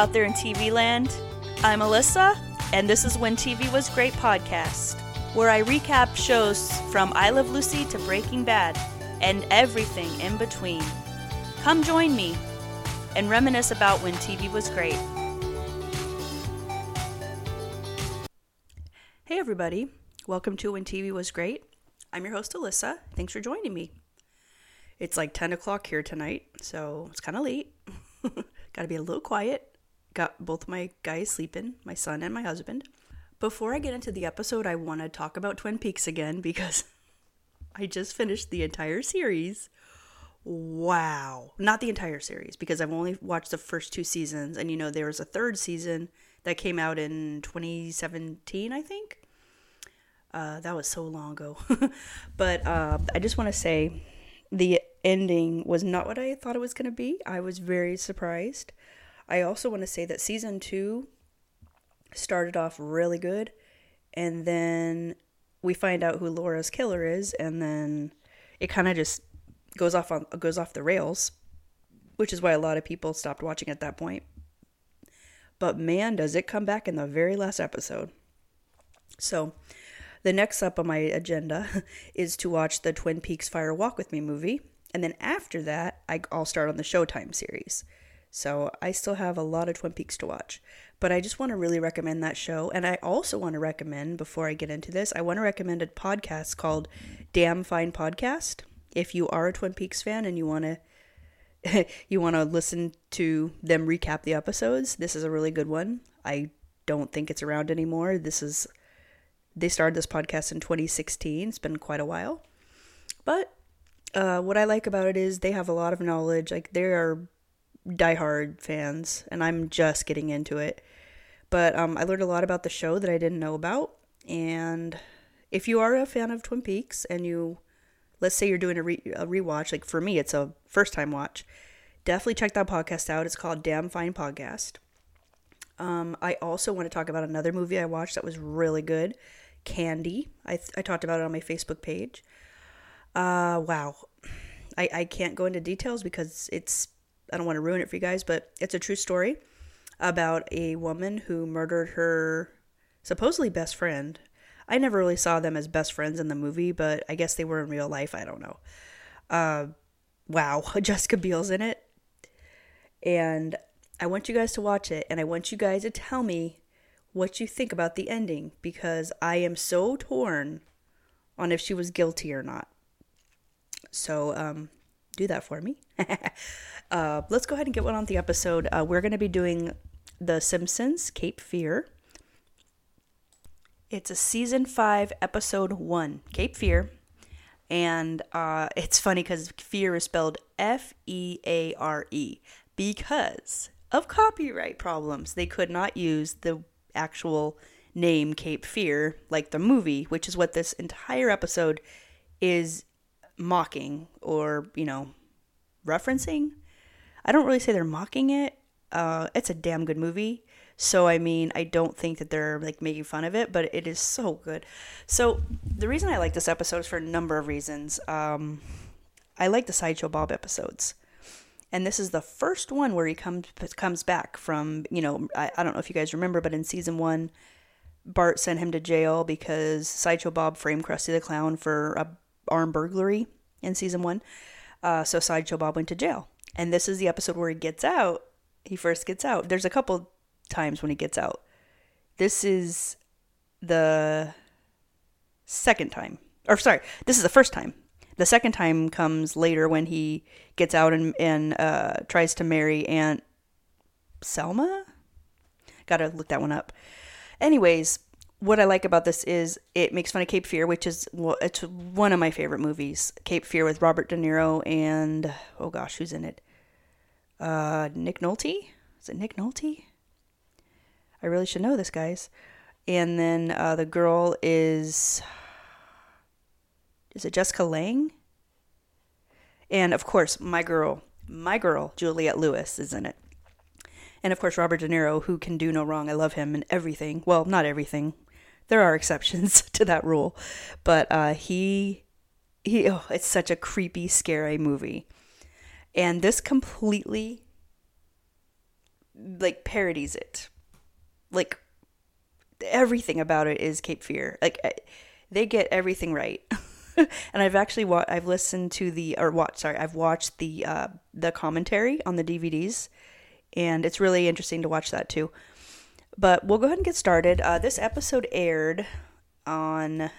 Out there in TV land. I'm Alyssa, and this is When TV Was Great podcast, where I recap shows from I Love Lucy to Breaking Bad and everything in between. Come join me and reminisce about when TV was great. Hey, everybody. Welcome to When TV Was Great. I'm your host, Alyssa. Thanks for joining me. It's like 10 o'clock here tonight, so it's kind of late. Got to be a little quiet. Got both my guys sleeping, my son and my husband. Before I get into the episode, I want to talk about Twin Peaks again because I just finished the entire series. Wow. Not the entire series because I've only watched the first two seasons. And you know, there was a third season that came out in 2017, I think. Uh, that was so long ago. but uh, I just want to say the ending was not what I thought it was going to be. I was very surprised. I also want to say that season two started off really good, and then we find out who Laura's killer is, and then it kind of just goes off on goes off the rails, which is why a lot of people stopped watching at that point. But man, does it come back in the very last episode. So, the next up on my agenda is to watch the Twin Peaks Fire Walk with Me movie. And then after that, I'll start on the Showtime series. So I still have a lot of Twin Peaks to watch. But I just want to really recommend that show. And I also want to recommend, before I get into this, I want to recommend a podcast called Damn Fine Podcast. If you are a Twin Peaks fan and you want to you want to listen to them recap the episodes, this is a really good one. I don't think it's around anymore. This is they started this podcast in 2016. It's been quite a while. But uh, what I like about it is they have a lot of knowledge. Like they are diehard fans, and I'm just getting into it. But um, I learned a lot about the show that I didn't know about. And if you are a fan of Twin Peaks and you, let's say you're doing a, re- a rewatch, like for me, it's a first time watch, definitely check that podcast out. It's called Damn Fine Podcast. Um, I also want to talk about another movie I watched that was really good Candy. I, th- I talked about it on my Facebook page. Uh, wow. I, I can't go into details because it's, I don't want to ruin it for you guys, but it's a true story about a woman who murdered her supposedly best friend. I never really saw them as best friends in the movie, but I guess they were in real life. I don't know. Uh, wow. Jessica Biel's in it. And I want you guys to watch it, and I want you guys to tell me what you think about the ending because I am so torn on if she was guilty or not. So um, do that for me. uh, let's go ahead and get one on the episode. Uh, we're going to be doing The Simpsons Cape Fear. It's a season five, episode one, Cape Fear. And uh, it's funny because fear is spelled F E A R E because of copyright problems. They could not use the actual name Cape Fear like the movie, which is what this entire episode is mocking or, you know, referencing. I don't really say they're mocking it. Uh, it's a damn good movie. So, I mean, I don't think that they're like making fun of it, but it is so good. So, the reason I like this episode is for a number of reasons. Um, I like the Sideshow Bob episodes. And this is the first one where he comes comes back from, you know, I, I don't know if you guys remember, but in season one, Bart sent him to jail because Sideshow Bob framed Krusty the Clown for a armed burglary in season one. Uh, so Sideshow Bob went to jail. And this is the episode where he gets out. He first gets out. There's a couple times when he gets out. This is the second time. Or sorry, this is the first time. The second time comes later when he gets out and, and uh, tries to marry Aunt Selma. Gotta look that one up. Anyways, what I like about this is it makes fun of Cape Fear, which is well, it's one of my favorite movies. Cape Fear with Robert De Niro and oh gosh, who's in it? Uh, Nick Nolte. Is it Nick Nolte? I really should know this, guys. And then uh, the girl is is it Jessica Lange? And of course, my girl, my girl, Juliette Lewis is in it. And of course, Robert De Niro, who can do no wrong. I love him in everything. Well, not everything there are exceptions to that rule, but uh, he he oh, it's such a creepy, scary movie, and this completely like parodies it. Like everything about it is Cape Fear. Like they get everything right. and I've actually wa- I've listened to the or watched sorry I've watched the uh, the commentary on the DVDs, and it's really interesting to watch that too. But we'll go ahead and get started. Uh, this episode aired on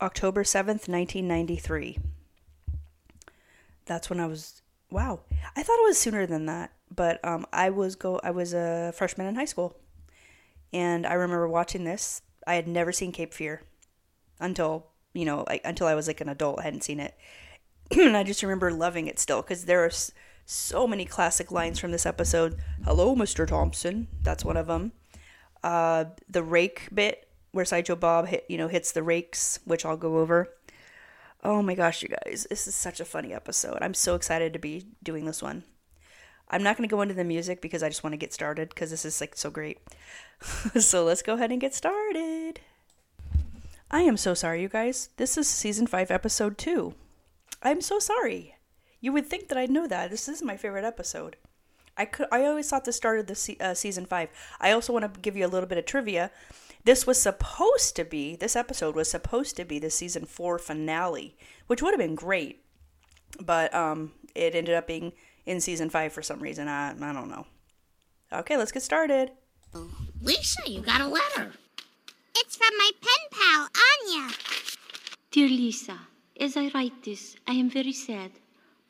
October seventh, nineteen ninety three. That's when I was wow. I thought it was sooner than that, but um, I was go I was a freshman in high school, and I remember watching this I had never seen Cape Fear until you know I, until I was like an adult. I hadn't seen it, and I just remember loving it still because there so many classic lines from this episode. Hello, Mister Thompson. That's one of them. Uh, the rake bit where Sideshow Bob hit you know hits the rakes, which I'll go over. Oh my gosh, you guys, this is such a funny episode. I'm so excited to be doing this one. I'm not going to go into the music because I just want to get started because this is like so great. so let's go ahead and get started. I am so sorry, you guys. This is season 5, episode 2. I'm so sorry. You would think that I'd know that. This is my favorite episode. I could I always thought this started the se- uh, season 5. I also want to give you a little bit of trivia. This was supposed to be this episode was supposed to be the season 4 finale, which would have been great. But um it ended up being in season five for some reason. I, I don't know. Okay, let's get started. Lisa, you got a letter. It's from my pen pal, Anya. Dear Lisa, as I write this, I am very sad.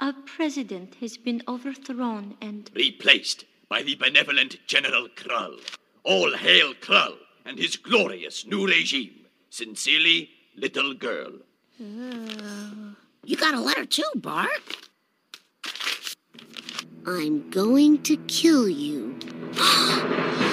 Our president has been overthrown and replaced by the benevolent General Krull. All hail Krull and his glorious new regime. Sincerely, little girl. Uh, you got a letter too, Bart? I'm going to kill you.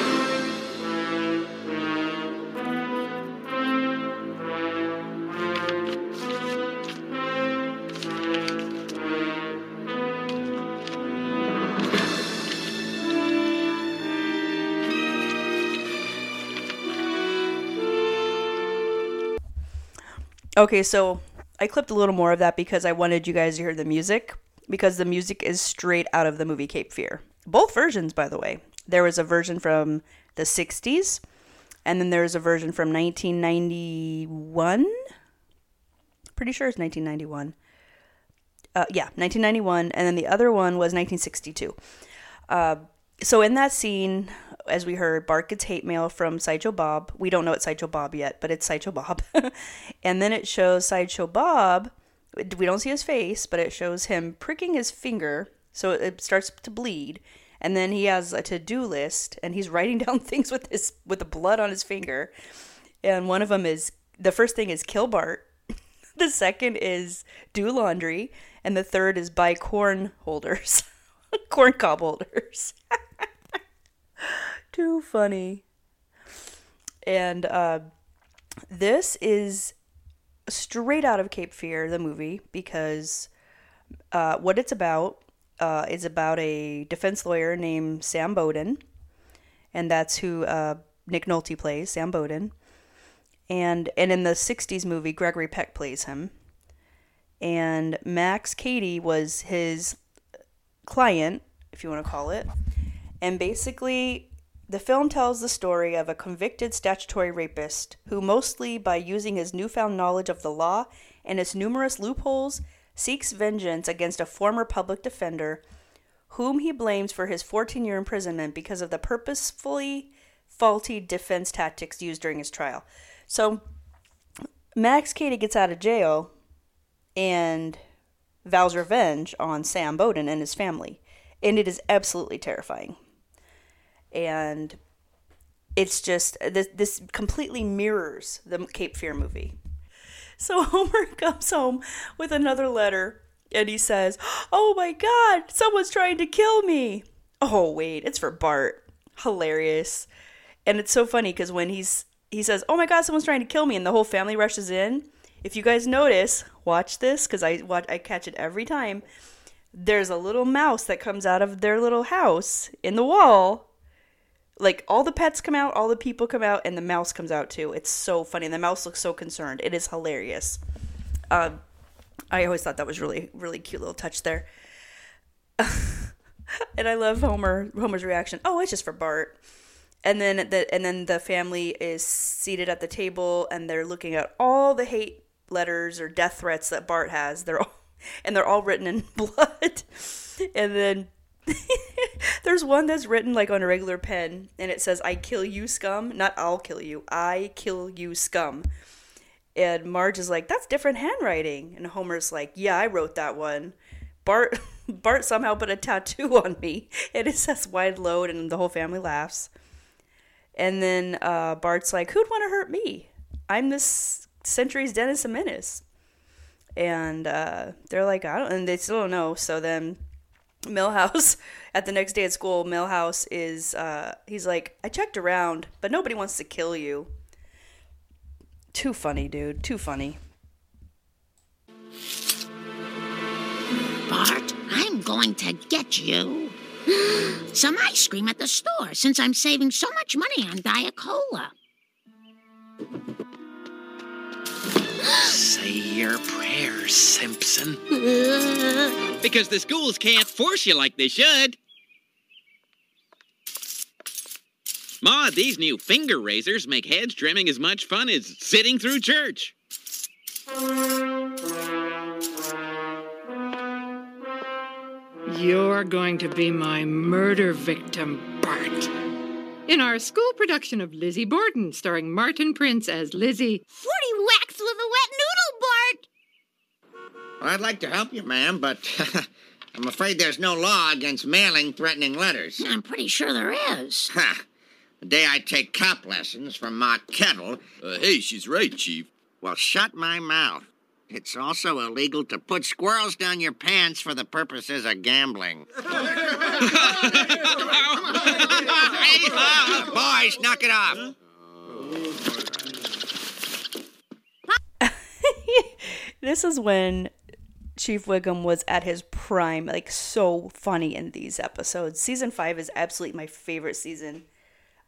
Okay, so I clipped a little more of that because I wanted you guys to hear the music because the music is straight out of the movie Cape Fear. Both versions, by the way. There was a version from the 60s, and then there's a version from 1991. Pretty sure it's 1991. Uh, yeah, 1991, and then the other one was 1962. Uh, so in that scene, as we heard, Bart gets hate mail from Sideshow Bob. We don't know it's Sideshow Bob yet, but it's Sideshow Bob. and then it shows Sideshow Bob we don't see his face, but it shows him pricking his finger, so it starts to bleed. And then he has a to-do list, and he's writing down things with his with the blood on his finger. And one of them is the first thing is kill Bart. the second is do laundry, and the third is buy corn holders, corn cob holders. Too funny. And uh, this is straight out of Cape Fear, the movie, because uh, what it's about uh, is about a defense lawyer named Sam Bowden, and that's who uh, Nick Nolte plays, Sam Bowden. And and in the '60s movie, Gregory Peck plays him, and Max Cady was his client, if you want to call it, and basically the film tells the story of a convicted statutory rapist who, mostly by using his newfound knowledge of the law and its numerous loopholes, seeks vengeance against a former public defender whom he blames for his 14 year imprisonment because of the purposefully faulty defense tactics used during his trial. So, Max Cady gets out of jail and vows revenge on Sam Bowden and his family. And it is absolutely terrifying and it's just this this completely mirrors the Cape Fear movie. So Homer comes home with another letter and he says, "Oh my god, someone's trying to kill me." Oh wait, it's for Bart. Hilarious. And it's so funny cuz when he's he says, "Oh my god, someone's trying to kill me." and the whole family rushes in. If you guys notice, watch this cuz I watch I catch it every time. There's a little mouse that comes out of their little house in the wall like all the pets come out, all the people come out, and the mouse comes out too. It's so funny. The mouse looks so concerned. It is hilarious. Uh, I always thought that was really, really cute little touch there. and I love Homer Homer's reaction. Oh, it's just for Bart. And then the and then the family is seated at the table and they're looking at all the hate letters or death threats that Bart has. They're all and they're all written in blood. And then there's one that's written like on a regular pen and it says I kill you scum, not I'll kill you. I kill you scum. And Marge is like, "That's different handwriting." And Homer's like, "Yeah, I wrote that one." Bart Bart somehow put a tattoo on me, and it says "wide load," and the whole family laughs. And then uh, Bart's like, "Who'd want to hurt me? I'm this century's Dennis the Menace." And uh, they're like, "I don't," and they still don't know. So then, Milhouse at the next day at school, Milhouse is uh, he's like, "I checked around, but nobody wants to kill you." Too funny, dude. Too funny. Bart, I'm going to get you some ice cream at the store since I'm saving so much money on Diet Cola. Say your prayers, Simpson. Because the schools can't force you like they should. Ma, these new finger razors make hedge trimming as much fun as sitting through church. You're going to be my murder victim, Bart. In our school production of Lizzie Borden, starring Martin Prince as Lizzie. Forty whacks with a wet noodle, Bart! Well, I'd like to help you, ma'am, but I'm afraid there's no law against mailing threatening letters. I'm pretty sure there is. Ha! The day I take cop lessons from Ma Kettle, Uh, hey, she's right, Chief. well, shut my mouth. It's also illegal to put squirrels down your pants for the purposes of gambling. Boys, knock it off. this is when Chief Wiggum was at his prime, like so funny in these episodes. Season five is absolutely my favorite season.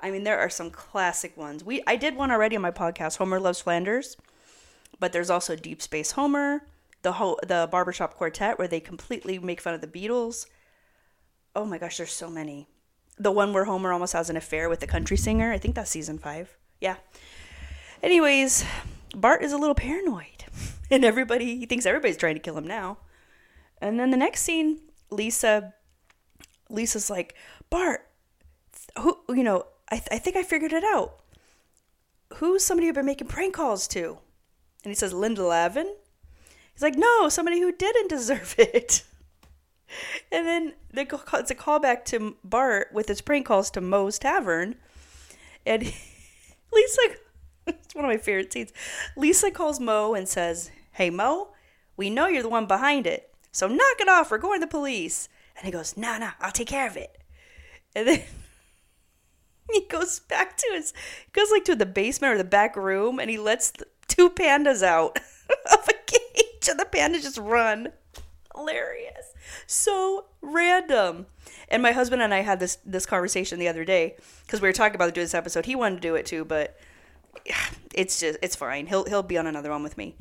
I mean, there are some classic ones. We I did one already on my podcast, Homer Loves Flanders, but there's also Deep Space Homer, the whole the Barbershop Quartet where they completely make fun of the Beatles. Oh my gosh, there's so many. The one where Homer almost has an affair with the country singer. I think that's season five. Yeah. Anyways, Bart is a little paranoid, and everybody he thinks everybody's trying to kill him now. And then the next scene, Lisa, Lisa's like, Bart, who you know, I, th- I think I figured it out. Who's somebody you've been making prank calls to? And he says Linda Lavin. He's like, no, somebody who didn't deserve it. And then it's a callback to Bart with his prank calls to Moe's Tavern. And Lisa, it's one of my favorite scenes. Lisa calls Moe and says, Hey, Moe, we know you're the one behind it. So knock it off. We're going to the police. And he goes, Nah, nah, I'll take care of it. And then he goes back to his, goes like to the basement or the back room and he lets two pandas out of a cage and the pandas just run. Hilarious. So random. And my husband and I had this this conversation the other day because we were talking about doing this episode. He wanted to do it too, but it's just it's fine. He'll he'll be on another one with me,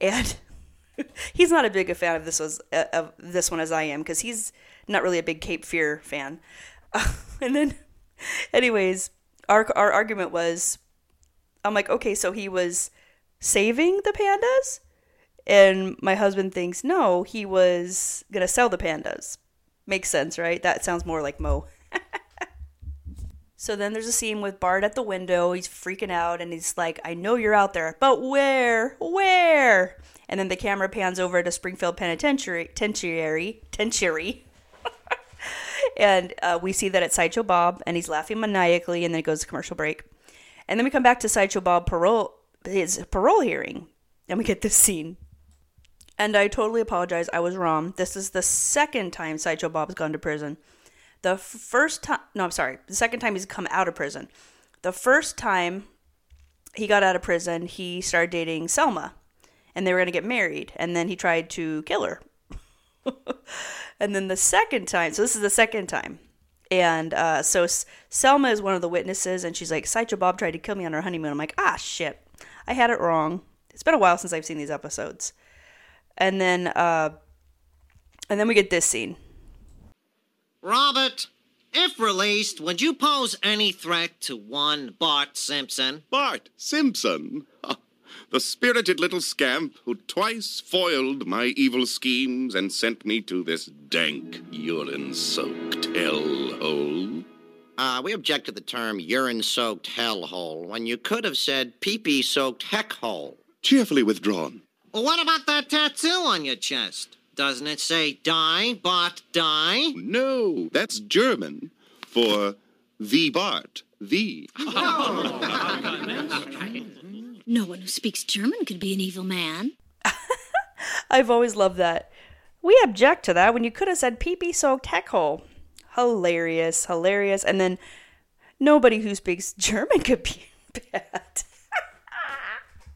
and he's not a big a fan of this was uh, of this one as I am because he's not really a big Cape Fear fan. and then, anyways, our our argument was, I'm like, okay, so he was saving the pandas, and my husband thinks no, he was gonna sell the pandas. Makes sense, right? That sounds more like Moe. So then there's a scene with Bart at the window. He's freaking out and he's like, I know you're out there, but where? Where? And then the camera pans over to Springfield Penitentiary. Penitentiary. Penitentiary. and uh, we see that it's Sideshow Bob and he's laughing maniacally and then it goes to commercial break. And then we come back to Sideshow Bob parole, his parole hearing. And we get this scene. And I totally apologize. I was wrong. This is the second time Sideshow Bob has gone to prison. The first time, no, I'm sorry, the second time he's come out of prison. The first time he got out of prison, he started dating Selma, and they were going to get married, and then he tried to kill her. and then the second time, so this is the second time. And uh, so Selma is one of the witnesses, and she's like, Sideshow Bob tried to kill me on our honeymoon. I'm like, ah, shit. I had it wrong. It's been a while since I've seen these episodes. And then, uh, and then we get this scene. Robert, if released, would you pose any threat to one Bart Simpson? Bart Simpson? The spirited little scamp who twice foiled my evil schemes and sent me to this dank, urine soaked hellhole. Uh, we object to the term urine soaked hellhole when you could have said pee pee soaked heck hole. Cheerfully withdrawn. Well, what about that tattoo on your chest? Doesn't it say die, Bart, die? No, that's German for the Bart. The. No one who speaks German could be an evil man. I've always loved that. We object to that when you could have said pee pee soaked heck hole. Hilarious, hilarious. And then nobody who speaks German could be bad.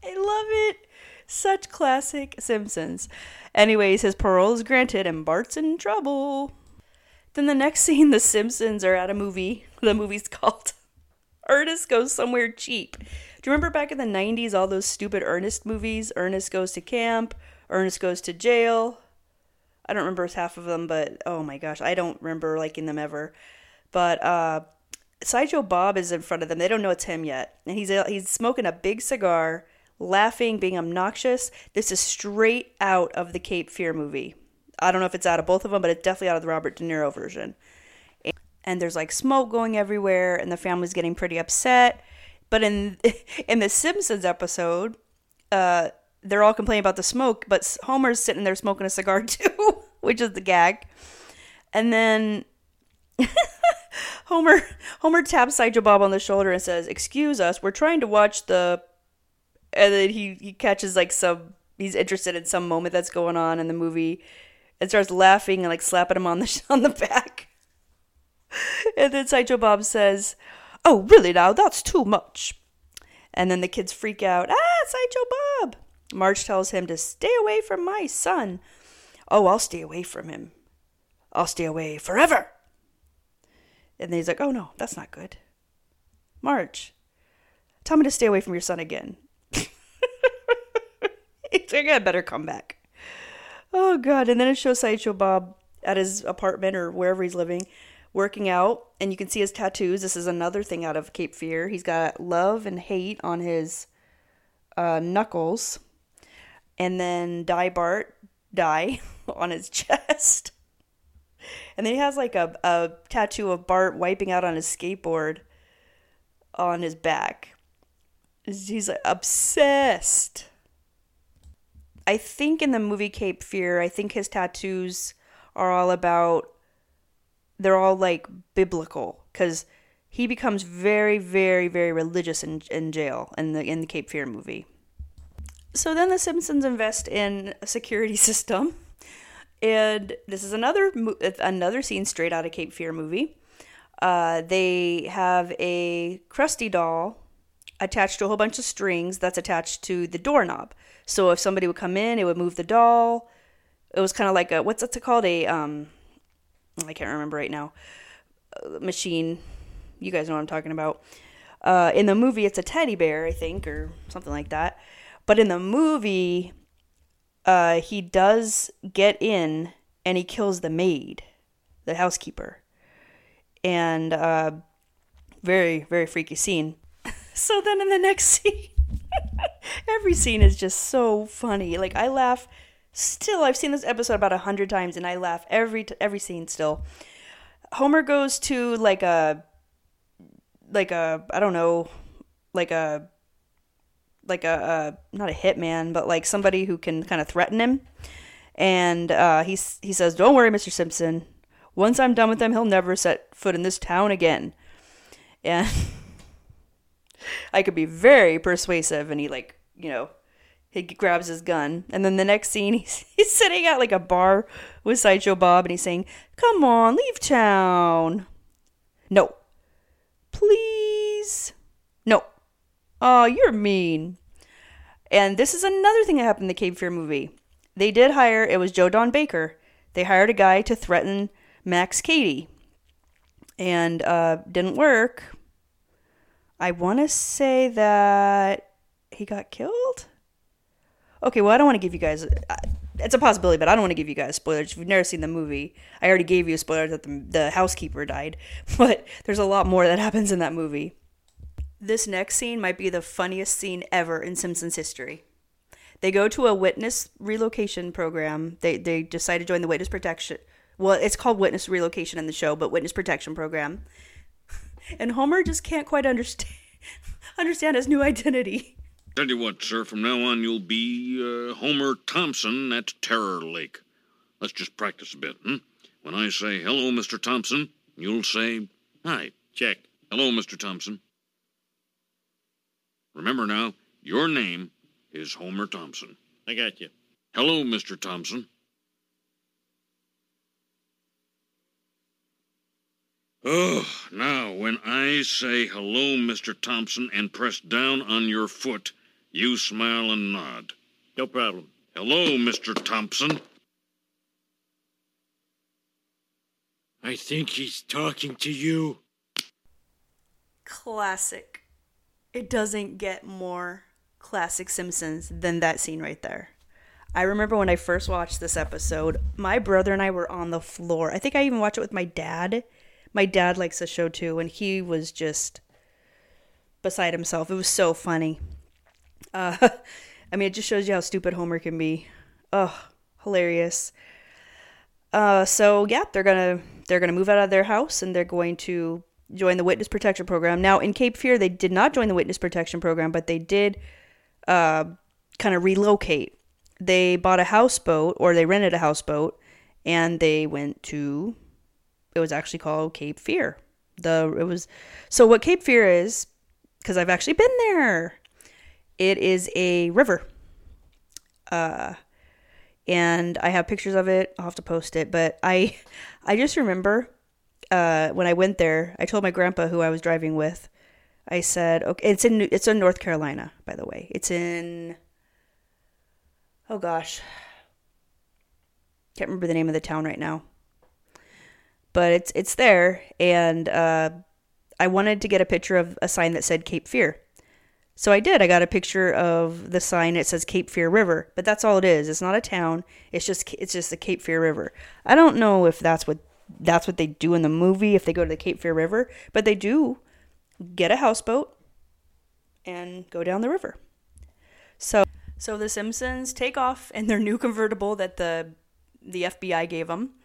I love it. Such classic Simpsons. Anyways, his parole is granted and Bart's in trouble. Then the next scene, the Simpsons are at a movie. The movie's called Ernest Goes Somewhere Cheap. Do you remember back in the 90s, all those stupid Ernest movies? Ernest Goes to Camp, Ernest Goes to Jail. I don't remember half of them, but oh my gosh, I don't remember liking them ever. But uh, Sideshow Bob is in front of them. They don't know it's him yet. And he's, he's smoking a big cigar laughing, being obnoxious. This is straight out of the Cape Fear movie. I don't know if it's out of both of them, but it's definitely out of the Robert De Niro version. And there's like smoke going everywhere, and the family's getting pretty upset. But in in the Simpsons episode, uh, they're all complaining about the smoke, but Homer's sitting there smoking a cigar too, which is the gag. And then Homer Homer taps Sideshow Bob on the shoulder and says, "Excuse us, we're trying to watch the and then he he catches like some he's interested in some moment that's going on in the movie and starts laughing and like slapping him on the on the back. And then Sideshow Bob says, "Oh, really now? That's too much." And then the kids freak out. Ah, Sideshow Bob! Marge tells him to stay away from my son. Oh, I'll stay away from him. I'll stay away forever. And then he's like, "Oh no, that's not good." Marge, tell me to stay away from your son again. I got better come back. Oh god! And then it shows Sideshow Bob at his apartment or wherever he's living, working out, and you can see his tattoos. This is another thing out of Cape Fear. He's got love and hate on his uh, knuckles, and then Die Bart Die on his chest. And then he has like a, a tattoo of Bart wiping out on his skateboard on his back. He's like, obsessed. I think in the movie Cape Fear, I think his tattoos are all about they're all like biblical because he becomes very, very, very religious in, in jail in the in the Cape Fear movie. So then the Simpsons invest in a security system, and this is another another scene straight out of Cape Fear movie. Uh, they have a Krusty doll attached to a whole bunch of strings that's attached to the doorknob. So if somebody would come in, it would move the doll. It was kind of like a what's it called? A um, I can't remember right now. Uh, machine. You guys know what I'm talking about. Uh, in the movie, it's a teddy bear, I think, or something like that. But in the movie, uh, he does get in and he kills the maid, the housekeeper, and uh, very very freaky scene. So then in the next scene every scene is just so funny. Like I laugh still. I've seen this episode about a hundred times, and I laugh every t- every scene still. Homer goes to like a like a I don't know like a like a, a not a hitman, but like somebody who can kind of threaten him. And uh, he he says, "Don't worry, Mister Simpson. Once I'm done with him, he'll never set foot in this town again." And I could be very persuasive, and he like you know he grabs his gun, and then the next scene he's he's sitting at like a bar with Sideshow Bob, and he's saying, "Come on, leave town." No, please, no. Oh, you're mean. And this is another thing that happened in the Cape Fear movie. They did hire it was Joe Don Baker. They hired a guy to threaten Max Cady and uh, didn't work I want to say that he got killed. Okay, well, I don't want to give you guys. Uh, it's a possibility, but I don't want to give you guys spoilers. If you've never seen the movie, I already gave you a spoiler that the, the housekeeper died, but there's a lot more that happens in that movie. This next scene might be the funniest scene ever in Simpsons history. They go to a witness relocation program. They they decide to join the witness protection. Well, it's called witness relocation in the show, but witness protection program. And Homer just can't quite understand understand his new identity. Tell you what, sir, from now on you'll be uh, Homer Thompson at Terror Lake. Let's just practice a bit, hmm? When I say hello, Mr. Thompson, you'll say hi. Check. Hello, Mr. Thompson. Remember now, your name is Homer Thompson. I got you. Hello, Mr. Thompson. Oh, now, when I say hello, Mr. Thompson, and press down on your foot, you smile and nod. No problem. Hello, Mr. Thompson. I think he's talking to you. Classic. It doesn't get more classic Simpsons than that scene right there. I remember when I first watched this episode, my brother and I were on the floor. I think I even watched it with my dad. My dad likes the show too, and he was just beside himself. It was so funny. Uh, I mean, it just shows you how stupid Homer can be. Oh, hilarious. Uh, so yeah, they're gonna they're gonna move out of their house and they're going to join the witness protection program. Now in Cape Fear, they did not join the witness protection program, but they did uh, kind of relocate. They bought a houseboat or they rented a houseboat and they went to it was actually called Cape Fear. The it was so what Cape Fear is because I've actually been there. It is a river. Uh and I have pictures of it. I'll have to post it, but I I just remember uh when I went there, I told my grandpa who I was driving with. I said, "Okay, it's in it's in North Carolina, by the way. It's in Oh gosh. Can't remember the name of the town right now but it's it's there. And uh, i wanted to get a picture of a sign that said cape fear. So i did. I got a picture of the sign it says cape fear river but that's all it is. It's not a town. It's just it's just the cape fear river. I don't know if that's what that's what they do in the movie if they go to the cape fear river but they do get a houseboat and go down the river. So so the simpsons take off in their new convertible that the the fbi gave them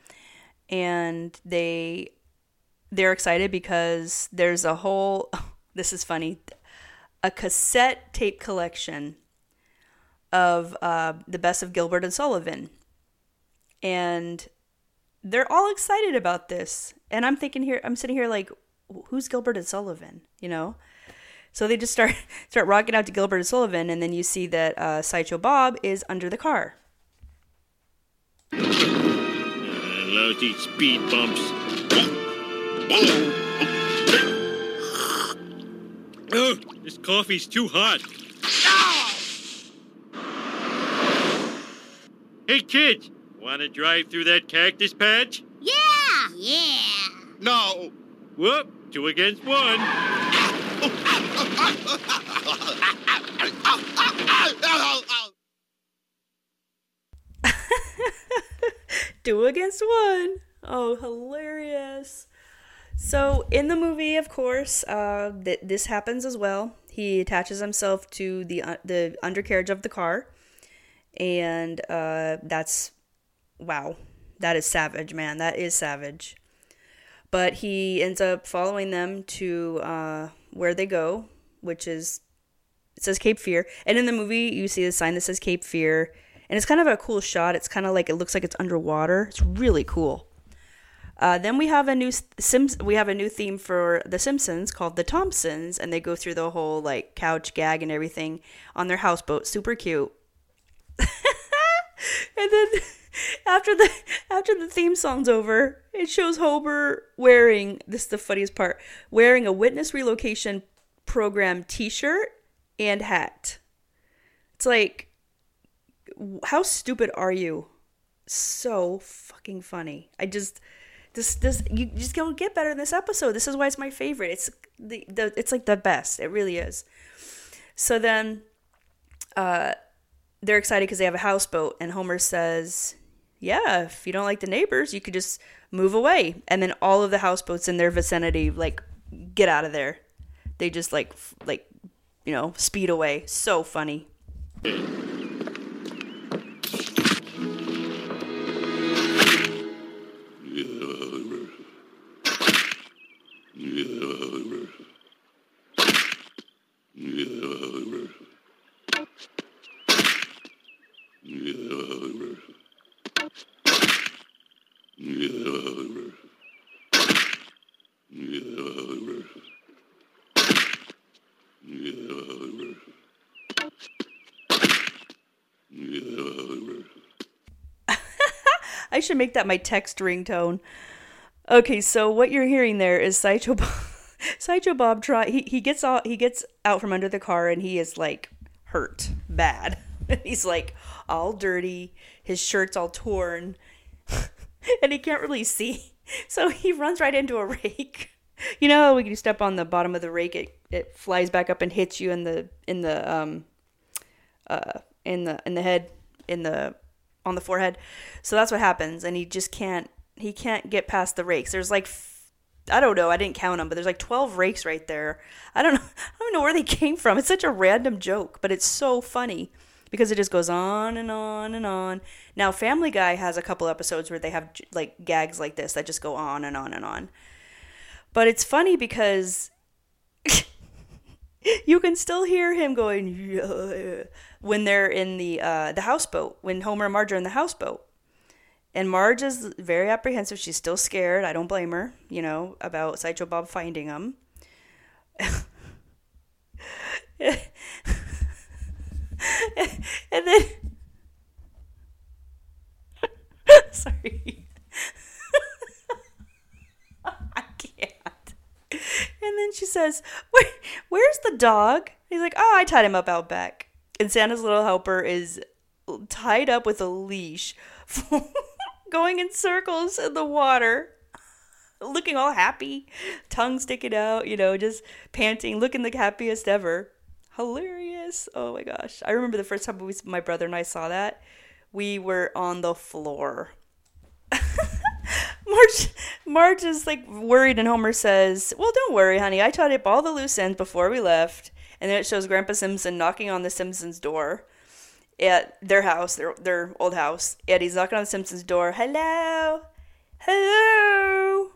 and they they're excited because there's a whole this is funny a cassette tape collection of uh, the best of Gilbert and Sullivan. And they're all excited about this. And I'm thinking here I'm sitting here like who's Gilbert and Sullivan? You know? So they just start start rocking out to Gilbert and Sullivan and then you see that uh, Sideshow Bob is under the car lousy speed bumps. Oh, this coffee's too hot. Hey, kids, want to drive through that cactus patch? Yeah! Yeah! No! Whoop, two against one. Two against one. Oh, hilarious. So, in the movie, of course, uh, th- this happens as well. He attaches himself to the uh, the undercarriage of the car, and uh, that's wow, that is savage, man. That is savage. But he ends up following them to uh, where they go, which is it says Cape Fear, and in the movie you see the sign that says Cape Fear, and it's kind of a cool shot. It's kind of like it looks like it's underwater. It's really cool. Uh, then we have a new Sims. We have a new theme for The Simpsons called The Thompsons, and they go through the whole like couch gag and everything on their houseboat. Super cute. and then after the after the theme song's over, it shows Homer wearing this is the funniest part wearing a witness relocation program T-shirt and hat. It's like how stupid are you? So fucking funny. I just this this you just go get better in this episode. This is why it's my favorite. It's the, the it's like the best. It really is. So then uh they're excited because they have a houseboat, and Homer says, "Yeah, if you don't like the neighbors, you could just move away." And then all of the houseboats in their vicinity like get out of there. They just like like you know speed away. So funny. I should make that my text ringtone. Okay, so what you're hearing there is Sideshow Bob. Bob try he, he gets out he gets out from under the car and he is like hurt bad. He's like all dirty, his shirt's all torn, and he can't really see. So he runs right into a rake. You know, when you step on the bottom of the rake, it, it flies back up and hits you in the in the um uh in the in the head in the on the forehead. So that's what happens, and he just can't he can't get past the rakes. There's like I don't know, I didn't count them, but there's like 12 rakes right there. I don't know I don't know where they came from. It's such a random joke, but it's so funny because it just goes on and on and on. Now Family Guy has a couple episodes where they have like gags like this that just go on and on and on. But it's funny because you can still hear him going yeah, when they're in the uh, the houseboat when Homer and Marge are in the houseboat, and Marge is very apprehensive. She's still scared. I don't blame her, you know, about Sideshow Bob finding them. and then, sorry. I can't. And then she says, Where, Where's the dog? He's like, Oh, I tied him up out back. And Santa's little helper is tied up with a leash, going in circles in the water, looking all happy, tongue sticking out, you know, just panting, looking the happiest ever. Hilarious. Oh my gosh. I remember the first time we, my brother and I saw that, we were on the floor. Marge, Marge is like worried, and Homer says, "Well, don't worry, honey. I tied up all the loose ends before we left." And then it shows Grandpa Simpson knocking on the Simpsons' door at their house, their their old house. And he's knocking on the Simpsons' door. Hello, hello.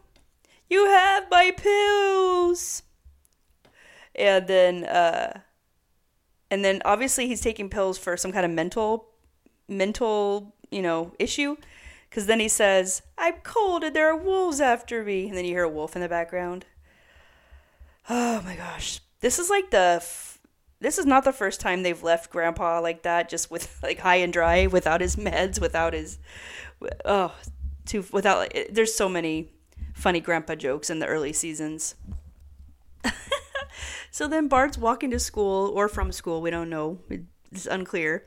You have my pills. And then, uh, and then obviously he's taking pills for some kind of mental, mental, you know, issue. Because then he says, I'm cold and there are wolves after me. And then you hear a wolf in the background. Oh my gosh. This is like the. F- this is not the first time they've left Grandpa like that, just with like high and dry, without his meds, without his. Oh, too. Without. Like, there's so many funny Grandpa jokes in the early seasons. so then Bart's walking to school or from school. We don't know. It's unclear.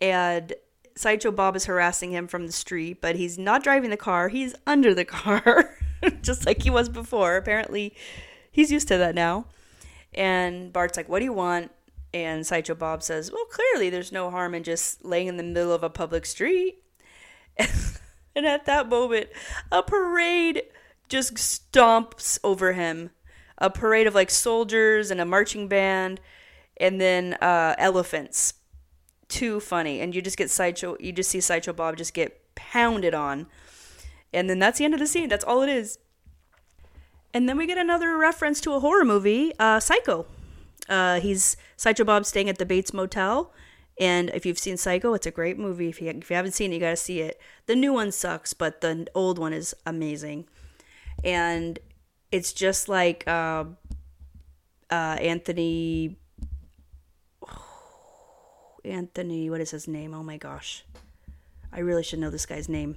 And Sideshow Bob is harassing him from the street, but he's not driving the car. He's under the car, just like he was before. Apparently, he's used to that now. And Bart's like, What do you want? And Sideshow Bob says, Well, clearly there's no harm in just laying in the middle of a public street. and at that moment, a parade just stomps over him. A parade of like soldiers and a marching band, and then uh, elephants too funny and you just get sideshow you just see sideshow bob just get pounded on and then that's the end of the scene that's all it is and then we get another reference to a horror movie uh, psycho uh, he's sideshow bob staying at the bates motel and if you've seen psycho it's a great movie if you, if you haven't seen it you gotta see it the new one sucks but the old one is amazing and it's just like uh, uh, anthony Anthony, what is his name? Oh my gosh. I really should know this guy's name.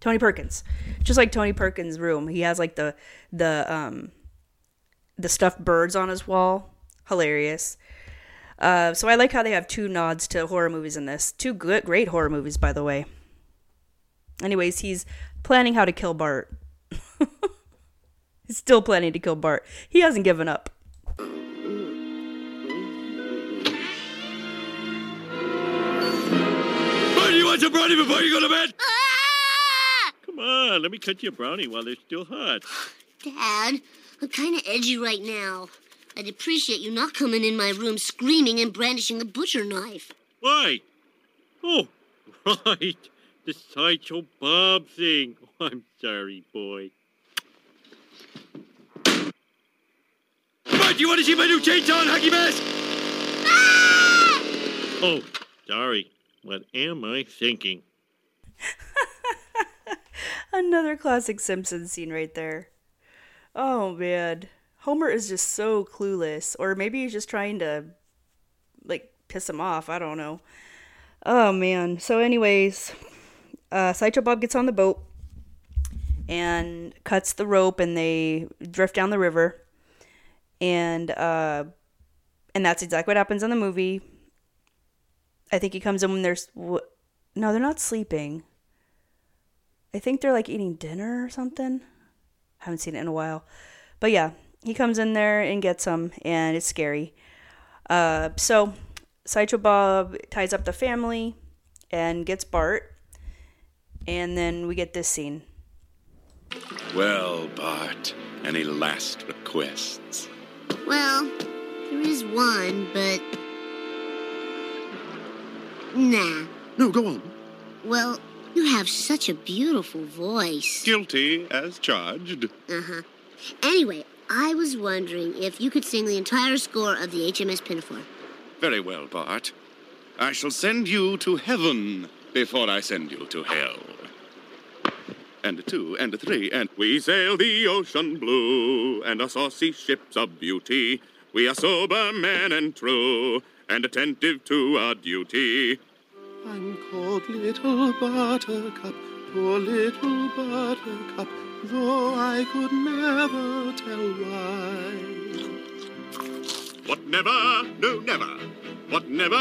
Tony Perkins. Just like Tony Perkins' room. He has like the the um the stuffed birds on his wall. Hilarious. Uh, so I like how they have two nods to horror movies in this. Two good great horror movies by the way. Anyways, he's planning how to kill Bart. he's still planning to kill Bart. He hasn't given up. Bart, you want a brownie before you go to bed? Come on, let me cut you a brownie while they're still hot. Dad, I'm kind of edgy right now. I'd appreciate you not coming in my room screaming and brandishing a butcher knife. Why? Oh, right. The Sideshow Bob thing. Oh, I'm sorry, boy. What? You want to see my new chainsaw and hockey mask? Ah! Oh, sorry. What am I thinking? Another classic Simpsons scene right there. Oh man. Homer is just so clueless. Or maybe he's just trying to like piss him off. I don't know. Oh man. So anyways, uh Sideshow Bob gets on the boat and cuts the rope and they drift down the river. And uh and that's exactly what happens in the movie. I think he comes in when there's no, they're not sleeping. I think they're like eating dinner or something. Haven't seen it in a while. But yeah, he comes in there and gets them, and it's scary. Uh, so, Sideshow Bob ties up the family and gets Bart. And then we get this scene. Well, Bart, any last requests? Well, there is one, but. Nah. No, go on. Well, you have such a beautiful voice. Guilty as charged. Uh huh. Anyway, I was wondering if you could sing the entire score of the HMS Pinafore. Very well, Bart. I shall send you to heaven before I send you to hell. And a two, and a three, and we sail the ocean blue, and our saucy ships of beauty. We are sober men and true, and attentive to our duty. I'm called Little Buttercup, poor little Buttercup, though I could never tell why. What never, no, never. What never,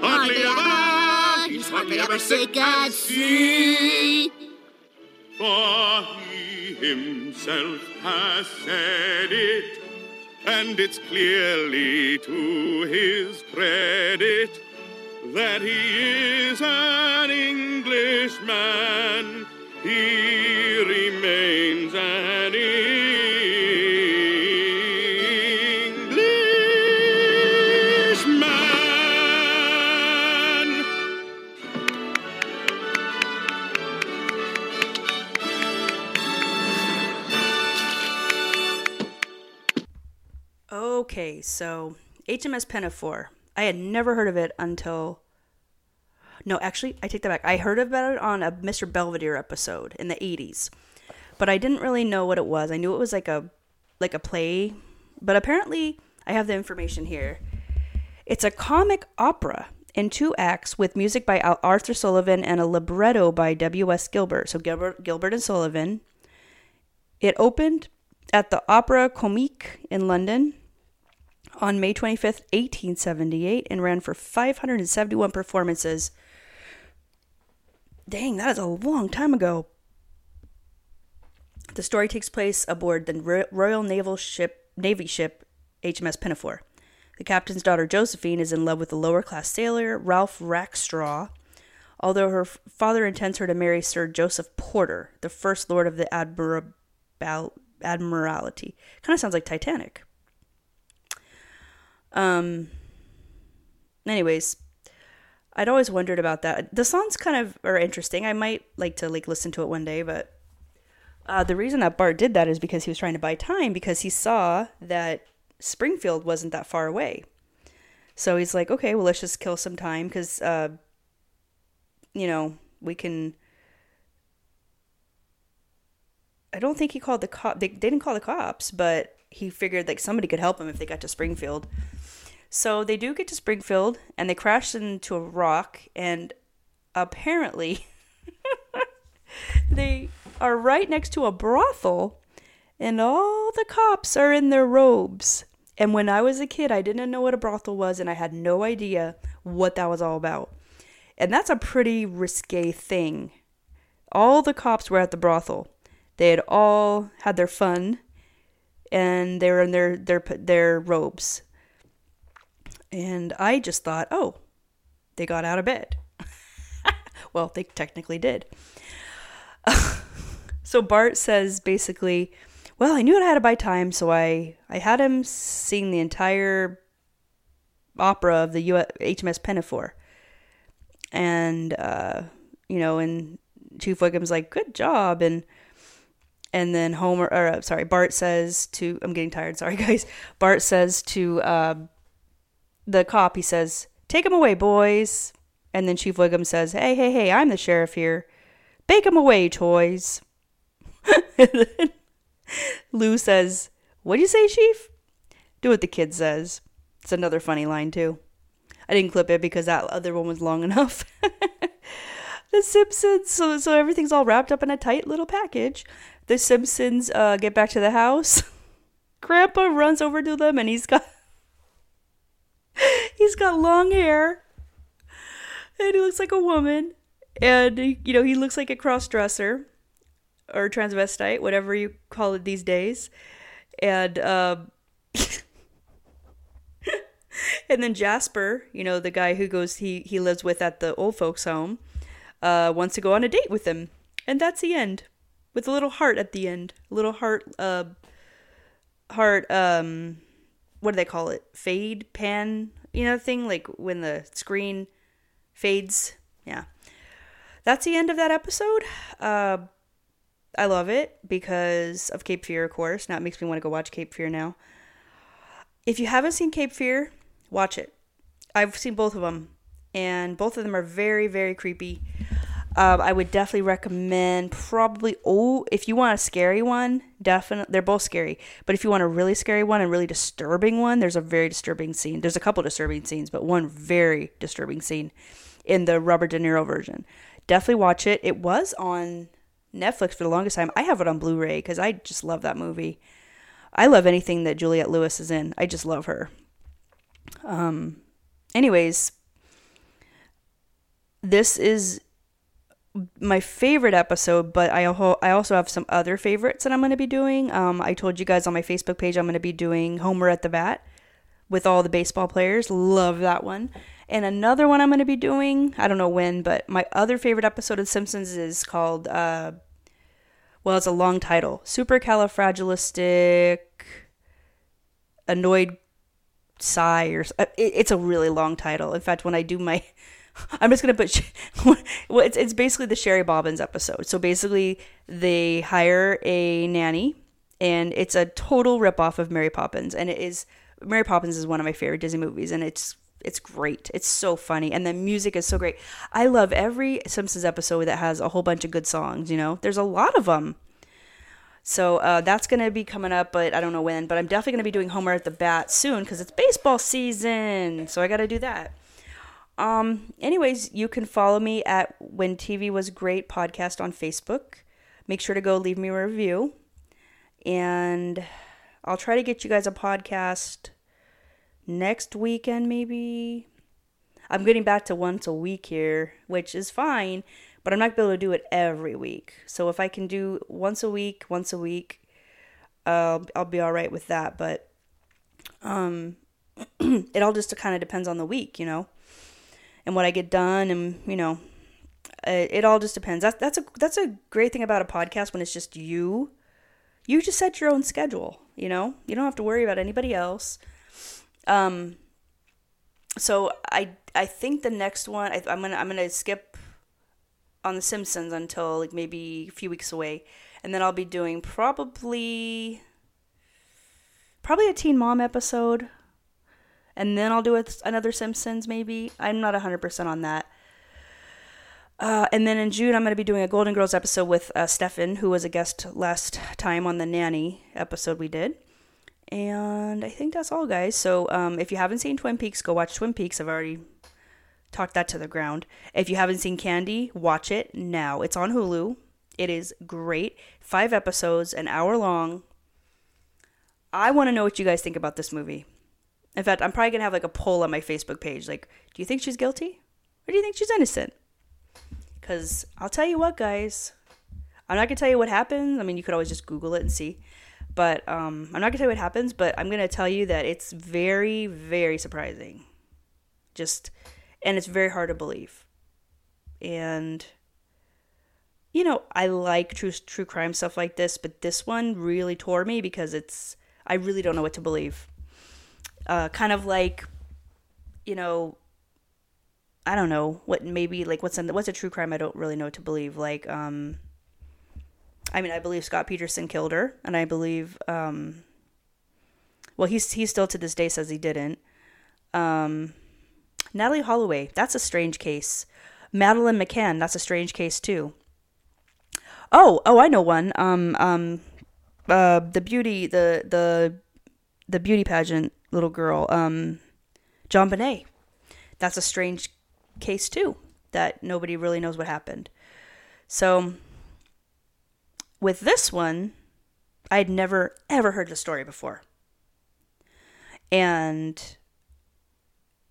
hardly ever. He's hardly ever sick at sea. For he himself has said it, and it's clearly to his credit that he is an Englishman. He remains an Englishman. Okay, so HMS Pinafore. I had never heard of it until. No, actually, I take that back. I heard about it on a Mr. Belvedere episode in the 80s. But I didn't really know what it was. I knew it was like a like a play, but apparently I have the information here. It's a comic opera in two acts with music by Arthur Sullivan and a libretto by W.S. Gilbert. So Gilbert, Gilbert and Sullivan. It opened at the Opera Comique in London on May 25th, 1878, and ran for 571 performances. Dang, that is a long time ago. The story takes place aboard the Royal Naval Ship, Navy ship HMS Pinafore. The captain's daughter Josephine is in love with the lower class sailor Ralph Rackstraw, although her father intends her to marry Sir Joseph Porter, the first lord of the Admiralty. Kind of sounds like Titanic. Um. Anyways, I'd always wondered about that. The songs kind of are interesting. I might like to like listen to it one day, but uh, the reason that Bart did that is because he was trying to buy time because he saw that Springfield wasn't that far away. So he's like, okay, well, let's just kill some time because, uh, you know, we can. I don't think he called the cop. They, they didn't call the cops, but he figured like somebody could help him if they got to Springfield. So they do get to Springfield and they crash into a rock, and apparently they are right next to a brothel, and all the cops are in their robes. And when I was a kid, I didn't know what a brothel was, and I had no idea what that was all about. And that's a pretty risque thing. All the cops were at the brothel. They had all had their fun, and they were in their their their robes. And I just thought, oh, they got out of bed. well, they technically did. so Bart says basically, well, I knew I had to buy time, so I I had him sing the entire opera of the U- HMS Pinafore, and uh, you know, and Chief Wiggum's like, "Good job," and and then Homer, or uh, sorry, Bart says to, I'm getting tired, sorry guys. Bart says to uh, the cop, he says, "Take him away, boys." And then Chief Wiggum says, "Hey, hey, hey, I'm the sheriff here. Bake him away, toys." Lou says, What'd you say, Chief? Do what the kid says. It's another funny line, too. I didn't clip it because that other one was long enough. the Simpsons, so, so everything's all wrapped up in a tight little package. The Simpsons uh, get back to the house. Grandpa runs over to them and he's got. he's got long hair. And he looks like a woman. And, you know, he looks like a cross dresser or transvestite, whatever you call it these days. And um, and then Jasper, you know, the guy who goes he he lives with at the old folks home, uh, wants to go on a date with him, and that's the end, with a little heart at the end, a little heart, uh, heart, um, what do they call it? Fade pan, you know, thing like when the screen fades. Yeah, that's the end of that episode. Uh, I love it because of Cape Fear, of course. Now it makes me want to go watch Cape Fear now. If you haven't seen Cape Fear, watch it. I've seen both of them, and both of them are very, very creepy. Um, I would definitely recommend probably oh if you want a scary one, definitely they're both scary. But if you want a really scary one and really disturbing one, there's a very disturbing scene. There's a couple disturbing scenes, but one very disturbing scene in the Robert De Niro version. Definitely watch it. It was on Netflix for the longest time. I have it on Blu-ray because I just love that movie. I love anything that Juliette Lewis is in. I just love her. Um, anyways, this is my favorite episode, but I I also have some other favorites that I'm going to be doing. Um, I told you guys on my Facebook page I'm going to be doing Homer at the Bat with all the baseball players. Love that one. And another one I'm going to be doing, I don't know when, but my other favorite episode of Simpsons is called, uh, well, it's a long title Supercalifragilistic Annoyed Sigh, or uh, it's a really long title. In fact, when I do my, I'm just gonna put, well, it's it's basically the Sherry Bobbins episode. So basically, they hire a nanny, and it's a total ripoff of Mary Poppins, and it is Mary Poppins is one of my favorite Disney movies, and it's it's great. It's so funny, and the music is so great. I love every Simpsons episode that has a whole bunch of good songs. You know, there's a lot of them. So uh, that's going to be coming up, but I don't know when. But I'm definitely going to be doing Homer at the Bat soon because it's baseball season. So I got to do that. Um, anyways, you can follow me at When TV Was Great podcast on Facebook. Make sure to go leave me a review. And I'll try to get you guys a podcast next weekend, maybe. I'm getting back to once a week here, which is fine but I'm not able to do it every week. So if I can do once a week, once a week, uh, I'll be all right with that. But um, it all just kind of depends on the week, you know, and what I get done, and you know, it, it all just depends. That's that's a that's a great thing about a podcast when it's just you. You just set your own schedule, you know. You don't have to worry about anybody else. Um. So I I think the next one I, I'm gonna I'm gonna skip on The Simpsons until like maybe a few weeks away, and then I'll be doing probably probably a Teen Mom episode, and then I'll do a, another Simpsons maybe. I'm not hundred percent on that. Uh, and then in June, I'm going to be doing a Golden Girls episode with uh, Stefan, who was a guest last time on the Nanny episode we did. And I think that's all, guys. So um, if you haven't seen Twin Peaks, go watch Twin Peaks. I've already talked that to the ground. If you haven't seen Candy, watch it now. It's on Hulu. It is great. Five episodes, an hour long. I want to know what you guys think about this movie. In fact, I'm probably to have like a poll on my Facebook page. Like, do you think she's guilty? Or do you think she's innocent? Because I'll tell you what, guys. I'm not to tell you what happens. I mean, you could always just Google it and see. But um, I'm not to tell you what happens, but I'm to tell you that it's very, very surprising. Just and it's very hard to believe. and you know, I like true true crime stuff like this, but this one really tore me because it's I really don't know what to believe. Uh, kind of like, you know, I don't know what maybe like what's what's a true crime I don't really know to believe. Like, um, I mean, I believe Scott Peterson killed her, and I believe, um, well, he's he still to this day says he didn't. Um, Natalee Holloway, that's a strange case. Madeleine McCann, that's a strange case too. Oh, oh, I know one. Um, um, uh, the beauty, the the the beauty pageant little girl. Um, JonBenét. That's a strange case too. That nobody really knows what happened. So, with this one, I'd never ever heard the story before, and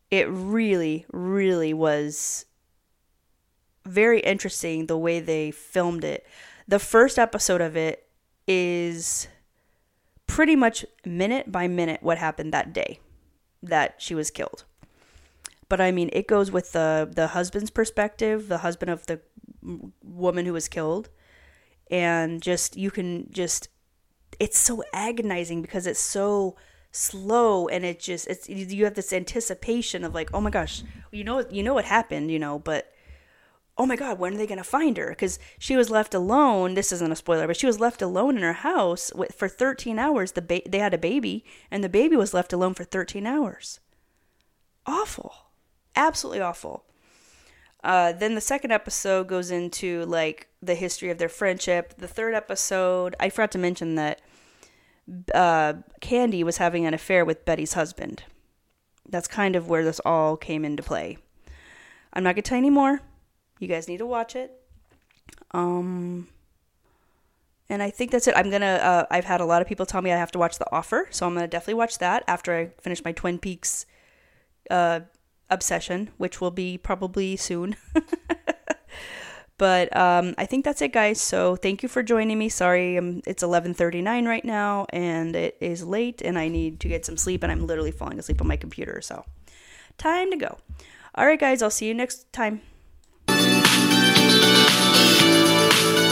it really, really was very interesting the way they filmed it the first episode of it is pretty much minute by minute what happened that day that she was killed. But I mean, it goes with the the husband's perspective, the husband of the woman who was killed, and just you can just it's so agonizing because it's so slow and it just it's you have this anticipation of like oh my gosh you know you know what happened you know but oh my god when are they going to find her? Because she was left alone this isn't a spoiler but she was left alone in her house with, for 13 hours the ba- they had a baby and the baby was left alone for 13 hours. Awful. Absolutely awful. Uh, then the second episode goes into like the history of their friendship. The third episode i forgot to mention that uh, candy was having an affair with betty's husband. That's kind of where this all came into play. I'm not going to tell you any more you guys need to watch it. Um, and I think that's it. I'm gonna. Uh, I've had a lot of people tell me I have to watch The Offer, so I'm gonna definitely watch that after I finish my Twin Peaks uh, obsession, which will be probably soon. but um, I think that's it, guys. So thank you for joining me. Sorry, um, it's 11:39 right now, and it is late, and I need to get some sleep, and I'm literally falling asleep on my computer. So time to go. All right, guys. I'll see you next time. thank you